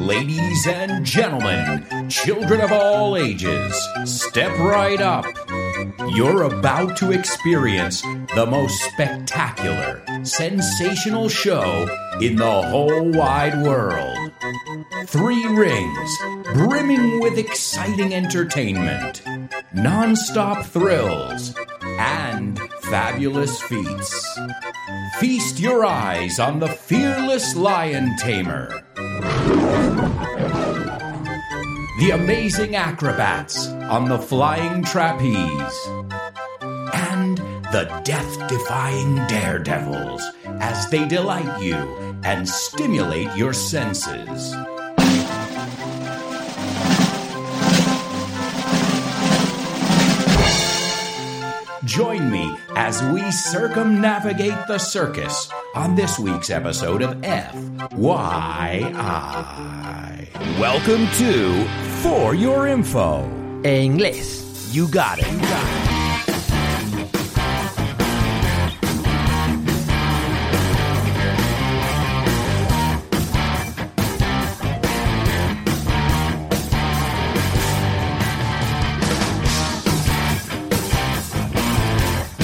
Ladies and gentlemen, children of all ages, step right up. You're about to experience the most spectacular, sensational show in the whole wide world. Three rings, brimming with exciting entertainment, non-stop thrills, and fabulous feats. Feast your eyes on the fearless lion tamer. The amazing acrobats on the flying trapeze. And the death defying daredevils as they delight you and stimulate your senses. Join me as we circumnavigate the circus on this week's episode of FYI. Welcome to For Your Info. En inglés. You got it. You got it.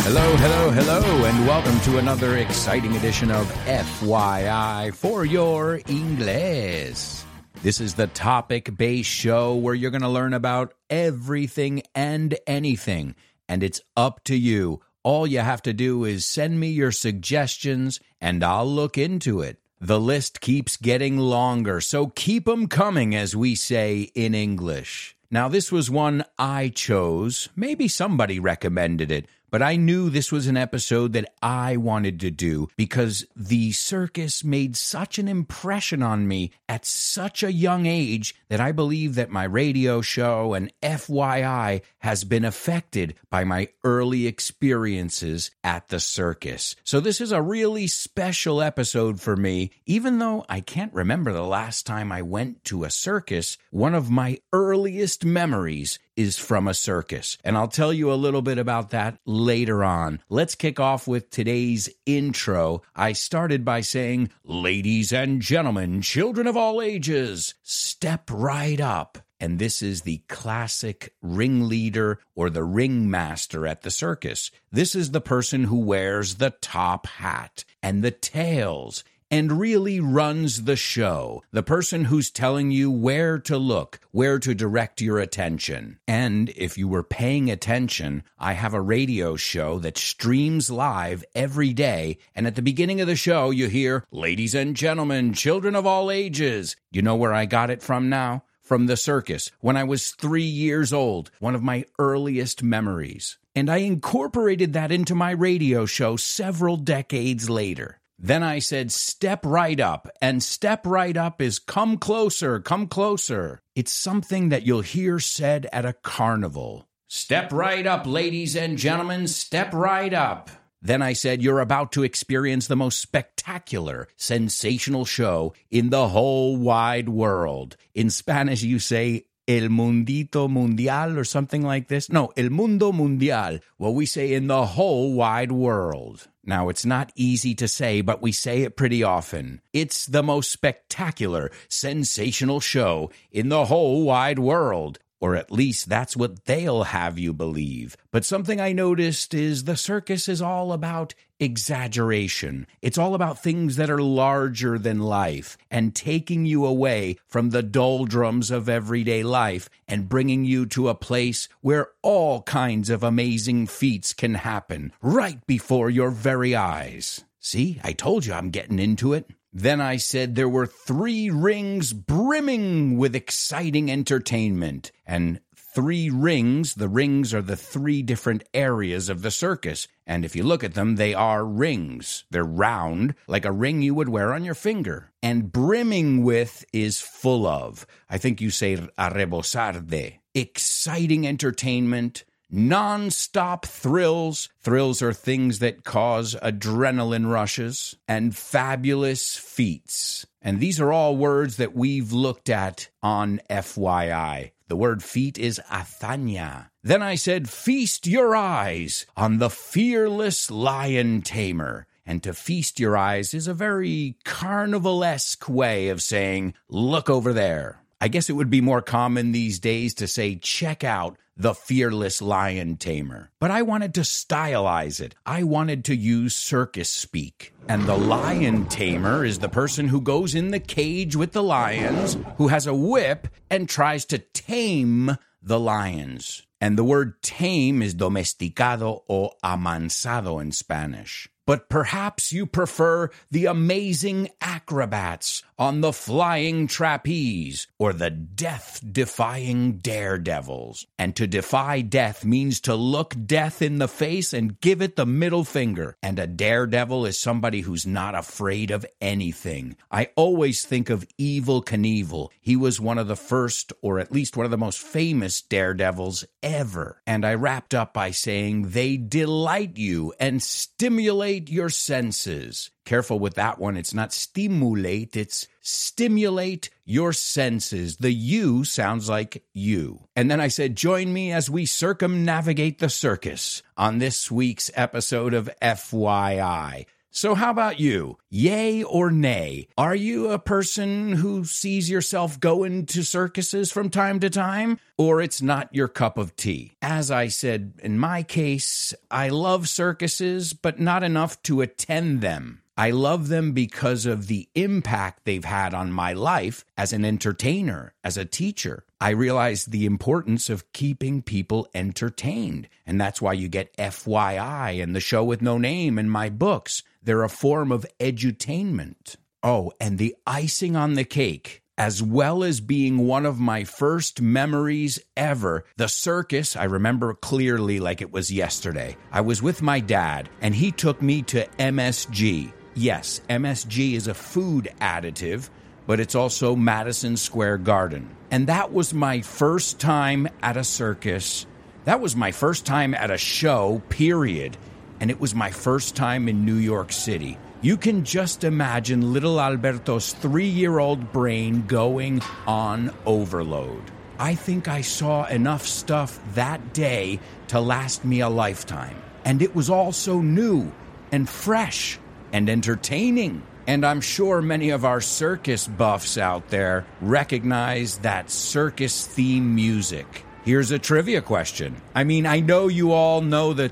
Hello, hello, hello, and welcome to another exciting edition of FYI for your English. This is the topic based show where you're going to learn about everything and anything, and it's up to you. All you have to do is send me your suggestions, and I'll look into it. The list keeps getting longer, so keep 'em coming, as we say in English. Now, this was one I chose. Maybe somebody recommended it, but I knew this was an episode that I wanted to do because the circus made such an impression on me at such a young age that I believe that my radio show and FYI has been affected by my early experiences at the circus. So this is a really special episode for me. Even though I can't remember the last time I went to a circus, one of my earliest memories is from a circus. And I'll tell you a little bit about that later on. Let's kick off with today's intro. I started by saying, Ladies and gentlemen, children of all ages, step right up. And this is the classic ringleader or the ringmaster at the circus. This is the person who wears the top hat and the tails and really runs the show. The person who's telling you where to look, where to direct your attention. And if you were paying attention, I have a radio show that streams live every day. And at the beginning of the show, you hear, Ladies and gentlemen, children of all ages. You know where I got it from now? From the circus when I was three years old, one of my earliest memories. And I incorporated that into my radio show several decades later. Then I said, step right up. And step right up is come closer, come closer. It's something that you'll hear said at a carnival. Step right up, ladies and gentlemen, step right up. Then I said, You're about to experience the most spectacular, sensational show in the whole wide world. In Spanish, you say, El Mundito Mundial or something like this. No, El Mundo Mundial. Well, we say in the whole wide world. Now, it's not easy to say, but we say it pretty often. It's the most spectacular, sensational show in the whole wide world. Or at least that's what they'll have you believe. But something I noticed is the circus is all about exaggeration. It's all about things that are larger than life and taking you away from the doldrums of everyday life and bringing you to a place where all kinds of amazing feats can happen right before your very eyes. See, I told you I'm getting into it. Then I said there were three rings brimming with exciting entertainment. And three rings, the rings are the three different areas of the circus. And if you look at them, they are rings. They're round, like a ring you would wear on your finger. And brimming with is full of. I think you say a de. Exciting entertainment non-stop thrills. Thrills are things that cause adrenaline rushes and fabulous feats. And these are all words that we've looked at on FYI. The word feat is hazaña. Then I said, Feast your eyes on the fearless lion tamer. And to feast your eyes is a very carnivalesque way of saying, Look over there. I guess it would be more common these days to say, check out the fearless lion tamer. But I wanted to stylize it. I wanted to use circus speak. And the lion tamer is the person who goes in the cage with the lions, who has a whip and tries to tame the lions. And the word tame is domesticado o amansado in Spanish but perhaps you prefer the amazing acrobats on the flying trapeze or the death defying daredevils. And to defy death means to look death in the face and give it the middle finger. And a daredevil is somebody who's not afraid of anything. I always think of Evel Knievel. He was one of the first, or at least one of the most famous daredevils ever. And I wrapped up by saying they delight you and stimulate your senses. Careful with that one. It's not stimulate, it's stimulate your senses. The you sounds like you. And then I said, join me as we circumnavigate the circus on this week's episode of FYI. So, how about you? Yay or nay? Are you a person who sees yourself going to circuses from time to time? Or it's not your cup of tea? As I said, in my case, I love circuses, but not enough to attend them. I love them because of the impact they've had on my life as an entertainer, as a teacher. I realized the importance of keeping people entertained. And that's why you get FYI and the show with no name in my books. They're a form of edutainment. Oh, and the icing on the cake as well as being one of my first memories ever. The circus, I remember clearly like it was yesterday. I was with my dad, and he took me to MSG. Yes, MSG is a food additive, but it's also Madison Square Garden. And that was my first time at a circus. That was my first time at a show, period. And it was my first time in New York City. You can just imagine little Alberto's three year old brain going on overload. I think I saw enough stuff that day to last me a lifetime. And it was all so new and fresh and entertaining. And I'm sure many of our circus buffs out there recognize that circus theme music. Here's a trivia question. I mean, I know you all know the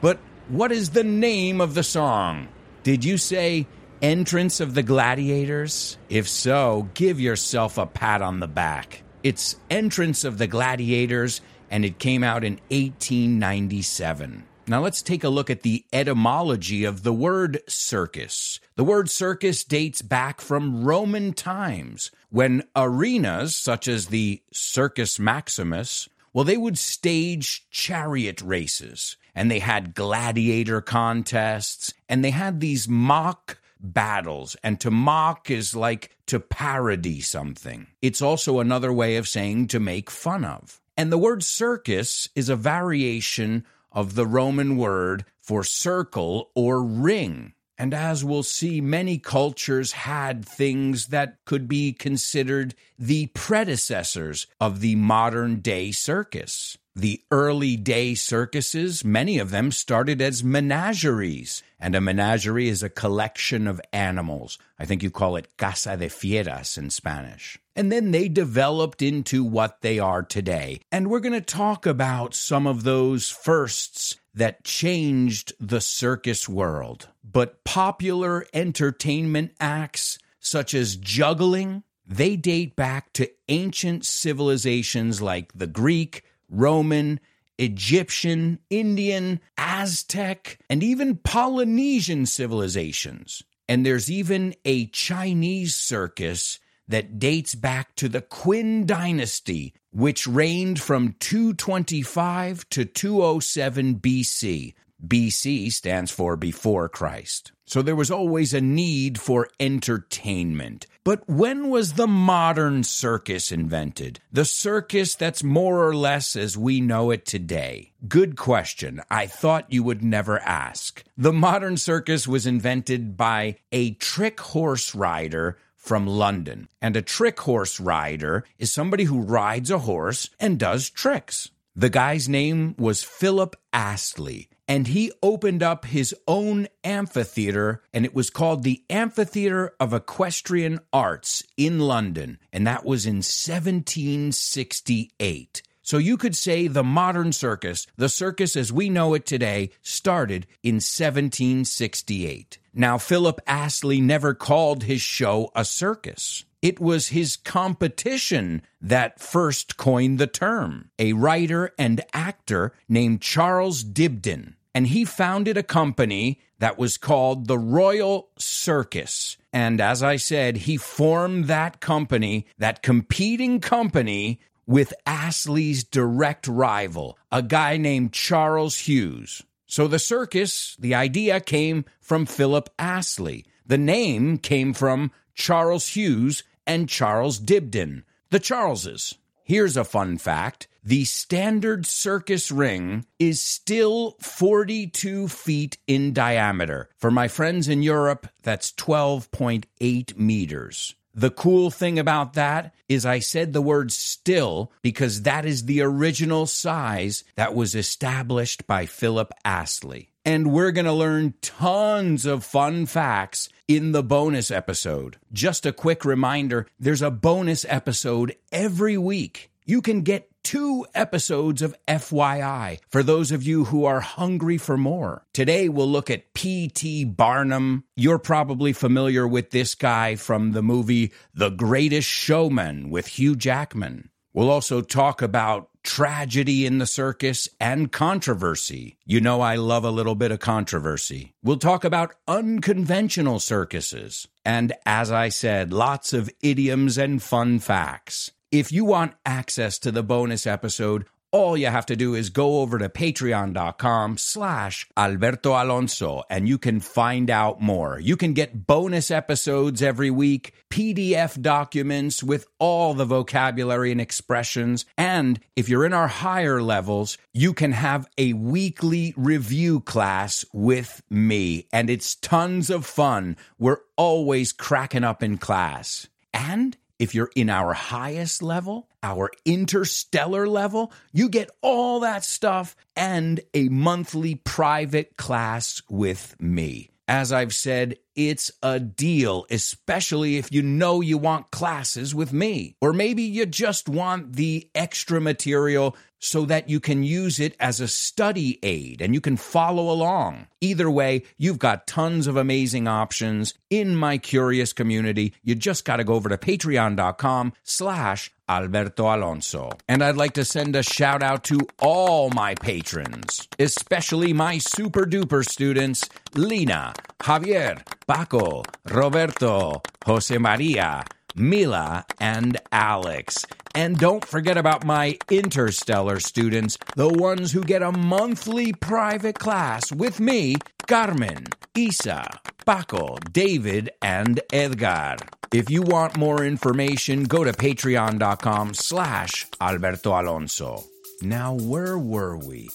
but what is the name of the song? Did you say Entrance of the Gladiators? If so, give yourself a pat on the back. It's Entrance of the Gladiators, and it came out in 1897. Now let's take a look at the etymology of the word circus. The word circus dates back from Roman times when arenas such as the Circus Maximus, well, they would stage chariot races and they had gladiator contests and they had these mock battles. And to mock is like to parody something. It's also another way of saying to make fun of. And the word circus is a variation of the Roman word for circle or ring. And as we'll see, many cultures had things that could be considered the predecessors of the modern day circus. The early day circuses, many of them started as menageries. And a menagerie is a collection of animals. I think you call it casa de fieras in Spanish. And then they developed into what they are today. And we're going to talk about some of those firsts that changed the circus world. But popular entertainment acts such as juggling, they date back to ancient civilizations like the Greek, Roman, Egyptian, Indian, Aztec, and even Polynesian civilizations. And there's even a Chinese circus that dates back to the Qin dynasty, which reigned from 225 to 207 BC. BC stands for before Christ. So there was always a need for entertainment. But when was the modern circus invented? The circus that's more or less as we know it today? Good question. I thought you would never ask. The modern circus was invented by a trick horse rider from London. And a trick horse rider is somebody who rides a horse and does tricks. The guy's name was Philip Astley, and he opened up his own amphitheater, and it was called the Amphitheater of Equestrian Arts in London, and that was in 1768. So you could say the modern circus, the circus as we know it today, started in 1768. Now, Philip Astley never called his show a circus. It was his competition that first coined the term, a writer and actor named Charles Dibdin. And he founded a company that was called the Royal Circus. And as I said, he formed that company, that competing company, with Astley's direct rival, a guy named Charles Hughes. So the circus, the idea came from Philip Astley. The name came from Charles Hughes and Charles Dibdin, the Charleses. Here's a fun fact the standard circus ring is still 42 feet in diameter. For my friends in Europe, that's 12.8 meters. The cool thing about that is I said the word still because that is the original size that was established by Philip Astley. And we're going to learn tons of fun facts in the bonus episode. Just a quick reminder there's a bonus episode every week. You can get two episodes of FYI for those of you who are hungry for more. Today we'll look at P.T. Barnum. You're probably familiar with this guy from the movie The Greatest Showman with Hugh Jackman. We'll also talk about tragedy in the circus and controversy. You know, I love a little bit of controversy. We'll talk about unconventional circuses. And as I said, lots of idioms and fun facts. If you want access to the bonus episode, all you have to do is go over to patreon.com slash alberto alonso and you can find out more. You can get bonus episodes every week pdf documents with all the vocabulary and expressions and if you're in our higher levels you can have a weekly review class with me and it's tons of fun. We're always cracking up in class. And if you're in our highest level, our interstellar level, you get all that stuff and a monthly private class with me. As I've said, it's a deal, especially if you know you want classes with me. Or maybe you just want the extra material so that you can use it as a study aid and you can follow along. Either way, you've got tons of amazing options in my curious community. You just got to go over to patreon.com slash Alberto Alonso. And I'd like to send a shout out to all my patrons, especially my super duper students, Lina, Javier, Paco, Roberto, Jose Maria, Mila, and Alex. And don't forget about my interstellar students, the ones who get a monthly private class with me, Carmen, Isa, Paco, David, and Edgar. If you want more information, go to patreon.com slash Alberto Alonso. Now, where were we?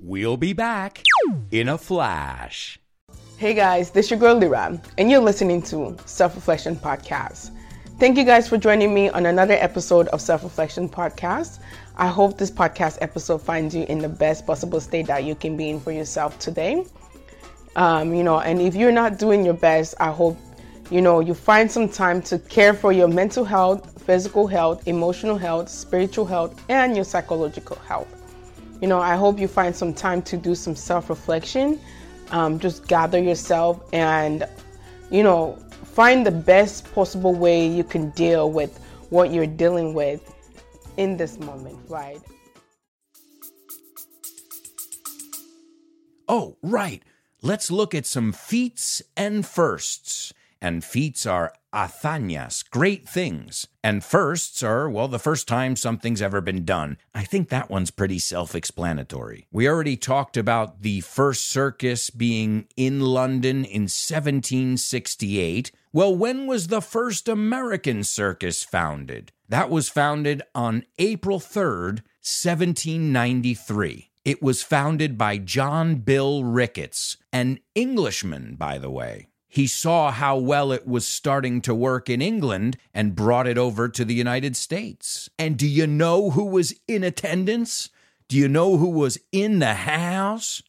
We'll be back in a flash. Hey guys, this is your girl Lira, and you're listening to Self Reflection Podcast. Thank you guys for joining me on another episode of Self Reflection Podcast. I hope this podcast episode finds you in the best possible state that you can be in for yourself today. Um, you know, and if you're not doing your best, I hope you know you find some time to care for your mental health, physical health, emotional health, spiritual health, and your psychological health. You know, I hope you find some time to do some self reflection. Um, just gather yourself and, you know, find the best possible way you can deal with what you're dealing with in this moment, right? Oh, right. Let's look at some feats and firsts. And feats are hazañas, great things. And firsts are, well, the first time something's ever been done. I think that one's pretty self explanatory. We already talked about the first circus being in London in 1768. Well, when was the first American circus founded? That was founded on April 3rd, 1793. It was founded by John Bill Ricketts, an Englishman, by the way. He saw how well it was starting to work in England and brought it over to the United States. And do you know who was in attendance? Do you know who was in the house?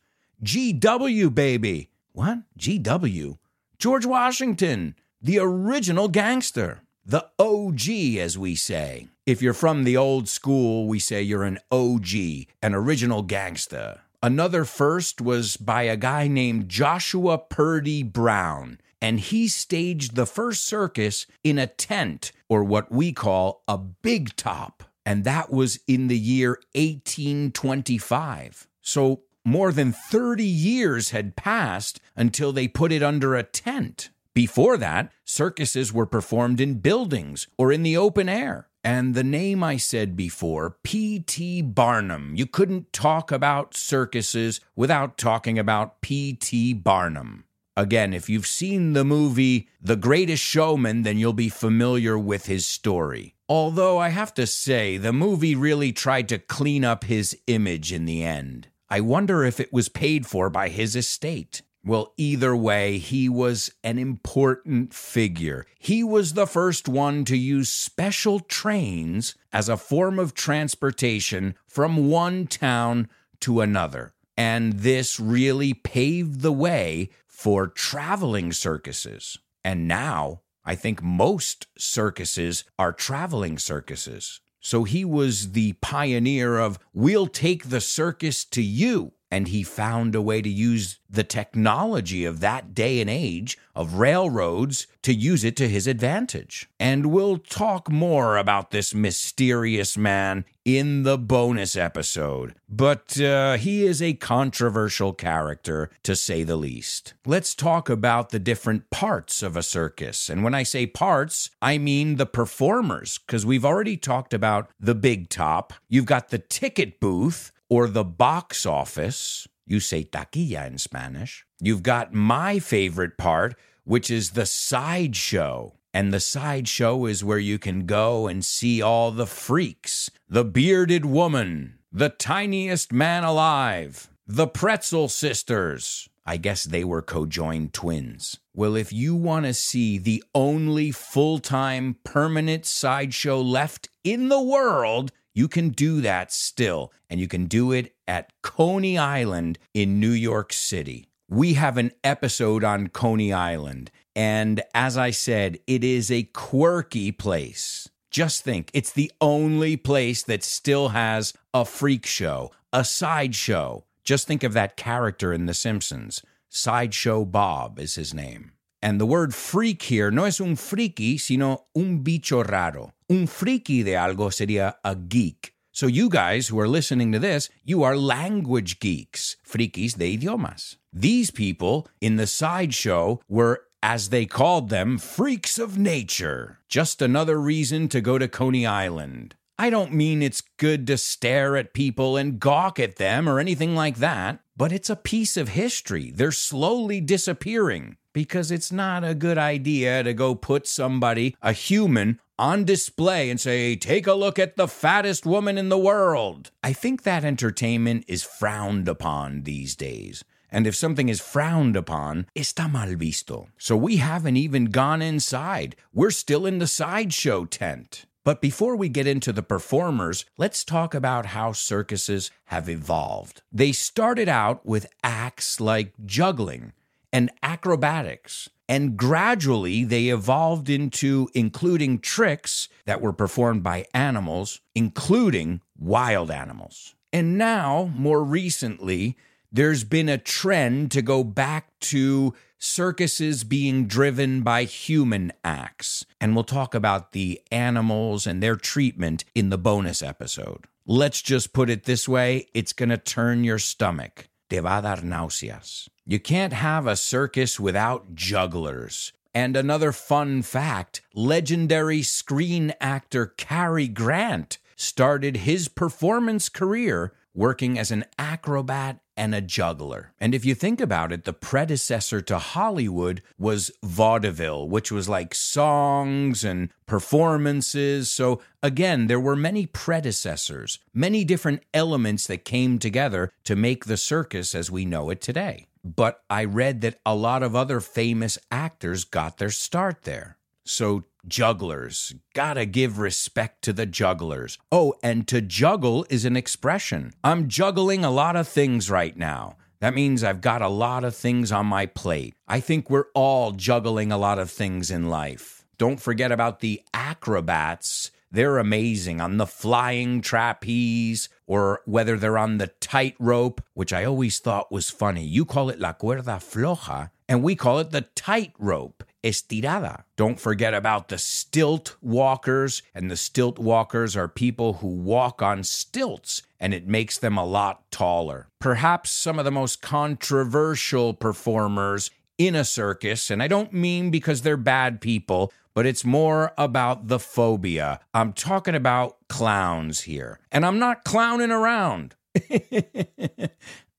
GW, baby. What? GW? George Washington, the original gangster, the OG, as we say. If you're from the old school, we say you're an OG, an original gangster. Another first was by a guy named Joshua Purdy Brown, and he staged the first circus in a tent, or what we call a big top. And that was in the year 1825. So more than 30 years had passed until they put it under a tent. Before that, circuses were performed in buildings or in the open air. And the name I said before, P.T. Barnum. You couldn't talk about circuses without talking about P.T. Barnum. Again, if you've seen the movie The Greatest Showman, then you'll be familiar with his story. Although I have to say, the movie really tried to clean up his image in the end. I wonder if it was paid for by his estate. Well, either way, he was an important figure. He was the first one to use special trains as a form of transportation from one town to another. And this really paved the way for traveling circuses. And now, I think most circuses are traveling circuses. So he was the pioneer of, we'll take the circus to you and he found a way to use the technology of that day and age of railroads to use it to his advantage. And we'll talk more about this mysterious man in the bonus episode, but uh, he is a controversial character to say the least. Let's talk about the different parts of a circus. And when I say parts, I mean the performers, because we've already talked about the big top. You've got the ticket booth, or the box office. You say taquilla in Spanish. You've got my favorite part, which is the sideshow. And the sideshow is where you can go and see all the freaks the bearded woman, the tiniest man alive, the pretzel sisters. I guess they were cojoined twins. Well, if you want to see the only full time permanent sideshow left in the world, you can do that still, and you can do it at Coney Island in New York City. We have an episode on Coney Island, and as I said, it is a quirky place. Just think, it's the only place that still has a freak show, a sideshow. Just think of that character in The Simpsons. Sideshow Bob is his name. And the word freak here no es un friki, sino un bicho raro. Un friki de algo sería a geek. So you guys who are listening to this, you are language geeks, frikis de idiomas. These people in the sideshow were as they called them, freaks of nature. Just another reason to go to Coney Island. I don't mean it's good to stare at people and gawk at them or anything like that, but it's a piece of history. They're slowly disappearing because it's not a good idea to go put somebody, a human, on display and say, Take a look at the fattest woman in the world. I think that entertainment is frowned upon these days. And if something is frowned upon, está mal visto. So we haven't even gone inside. We're still in the sideshow tent. But before we get into the performers, let's talk about how circuses have evolved. They started out with acts like juggling and acrobatics. And gradually, they evolved into including tricks that were performed by animals, including wild animals. And now, more recently, there's been a trend to go back to circuses being driven by human acts. And we'll talk about the animals and their treatment in the bonus episode. Let's just put it this way it's going to turn your stomach. Te va a dar náuseas. You can't have a circus without jugglers. And another fun fact legendary screen actor Cary Grant started his performance career working as an acrobat and a juggler. And if you think about it, the predecessor to Hollywood was vaudeville, which was like songs and performances. So again, there were many predecessors, many different elements that came together to make the circus as we know it today. But I read that a lot of other famous actors got their start there. So, jugglers, gotta give respect to the jugglers. Oh, and to juggle is an expression. I'm juggling a lot of things right now. That means I've got a lot of things on my plate. I think we're all juggling a lot of things in life. Don't forget about the acrobats. They're amazing on the flying trapeze or whether they're on the tightrope, which I always thought was funny. You call it la cuerda floja, and we call it the tightrope estirada. Don't forget about the stilt walkers, and the stilt walkers are people who walk on stilts, and it makes them a lot taller. Perhaps some of the most controversial performers in a circus, and I don't mean because they're bad people, but it's more about the phobia. I'm talking about clowns here, and I'm not clowning around.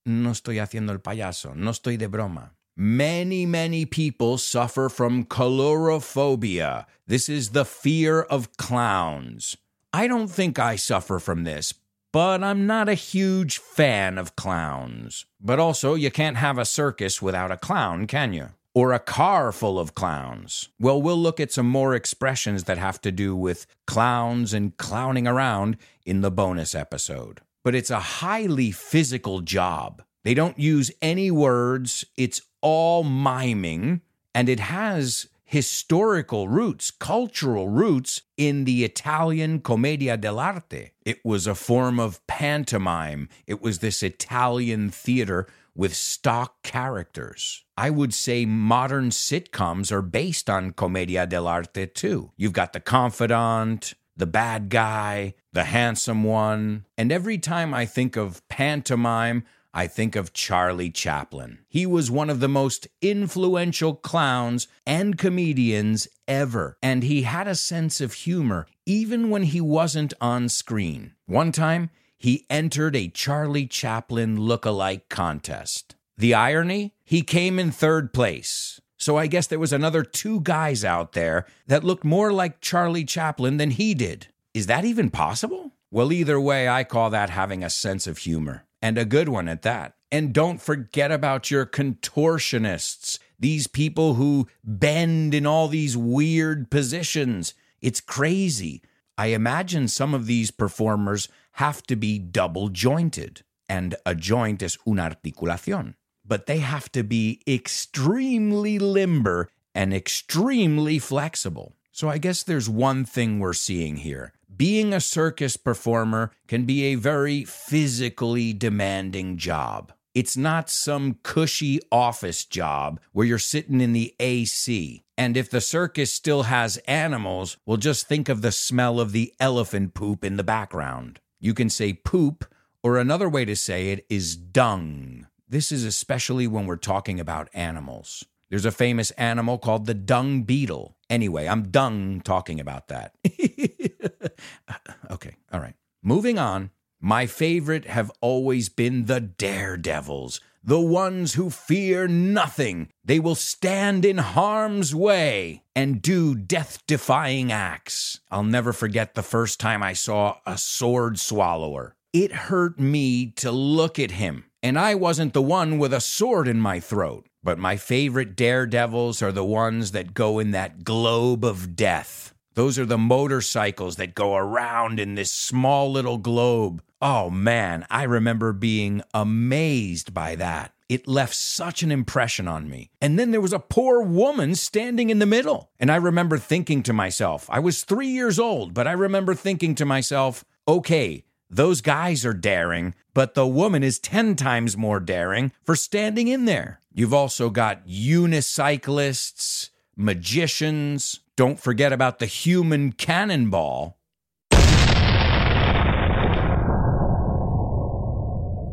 no estoy haciendo el payaso, no estoy de broma. Many, many people suffer from coulrophobia. This is the fear of clowns. I don't think I suffer from this, but I'm not a huge fan of clowns. But also, you can't have a circus without a clown, can you? Or a car full of clowns. Well, we'll look at some more expressions that have to do with clowns and clowning around in the bonus episode. But it's a highly physical job. They don't use any words, it's all miming, and it has historical roots, cultural roots in the Italian commedia dell'arte. It was a form of pantomime, it was this Italian theater with stock characters. I would say modern sitcoms are based on commedia dell'arte too. You've got the confidant, the bad guy, the handsome one, and every time I think of pantomime, I think of Charlie Chaplin. He was one of the most influential clowns and comedians ever, and he had a sense of humor even when he wasn't on screen. One time, he entered a Charlie Chaplin look-alike contest. The irony? He came in third place. So I guess there was another two guys out there that looked more like Charlie Chaplin than he did. Is that even possible? Well, either way, I call that having a sense of humor and a good one at that. And don't forget about your contortionists, these people who bend in all these weird positions. It's crazy. I imagine some of these performers have to be double jointed, and a joint is una articulación. But they have to be extremely limber and extremely flexible. So I guess there's one thing we're seeing here being a circus performer can be a very physically demanding job. It's not some cushy office job where you're sitting in the AC. And if the circus still has animals, well, just think of the smell of the elephant poop in the background. You can say poop, or another way to say it is dung. This is especially when we're talking about animals. There's a famous animal called the dung beetle. Anyway, I'm dung talking about that. okay, all right. Moving on. My favorite have always been the daredevils, the ones who fear nothing. They will stand in harm's way and do death defying acts. I'll never forget the first time I saw a sword swallower. It hurt me to look at him, and I wasn't the one with a sword in my throat. But my favorite daredevils are the ones that go in that globe of death. Those are the motorcycles that go around in this small little globe. Oh man, I remember being amazed by that. It left such an impression on me. And then there was a poor woman standing in the middle. And I remember thinking to myself, I was three years old, but I remember thinking to myself, okay, those guys are daring, but the woman is 10 times more daring for standing in there. You've also got unicyclists, magicians. Don't forget about the human cannonball.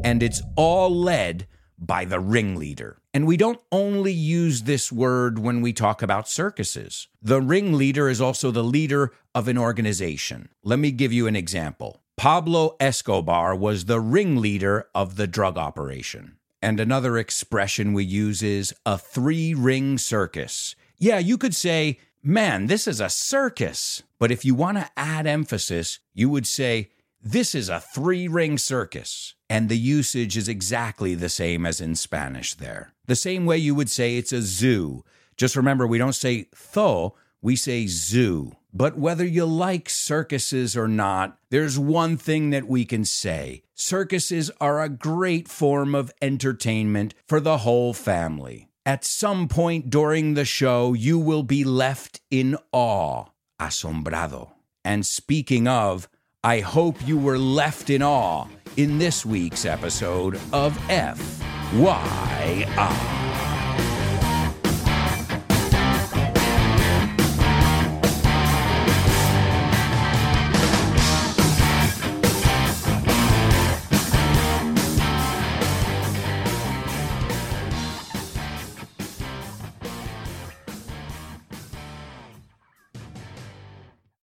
And it's all led by the ringleader. And we don't only use this word when we talk about circuses. The ringleader is also the leader of an organization. Let me give you an example. Pablo Escobar was the ringleader of the drug operation. And another expression we use is a three ring circus. Yeah, you could say, man, this is a circus. But if you want to add emphasis, you would say, this is a three ring circus. And the usage is exactly the same as in Spanish there. the same way you would say it's a zoo. Just remember, we don't say tho, we say zoo. But whether you like circuses or not, there's one thing that we can say circuses are a great form of entertainment for the whole family. At some point during the show, you will be left in awe, asombrado. And speaking of, I hope you were left in awe in this week's episode of FYI.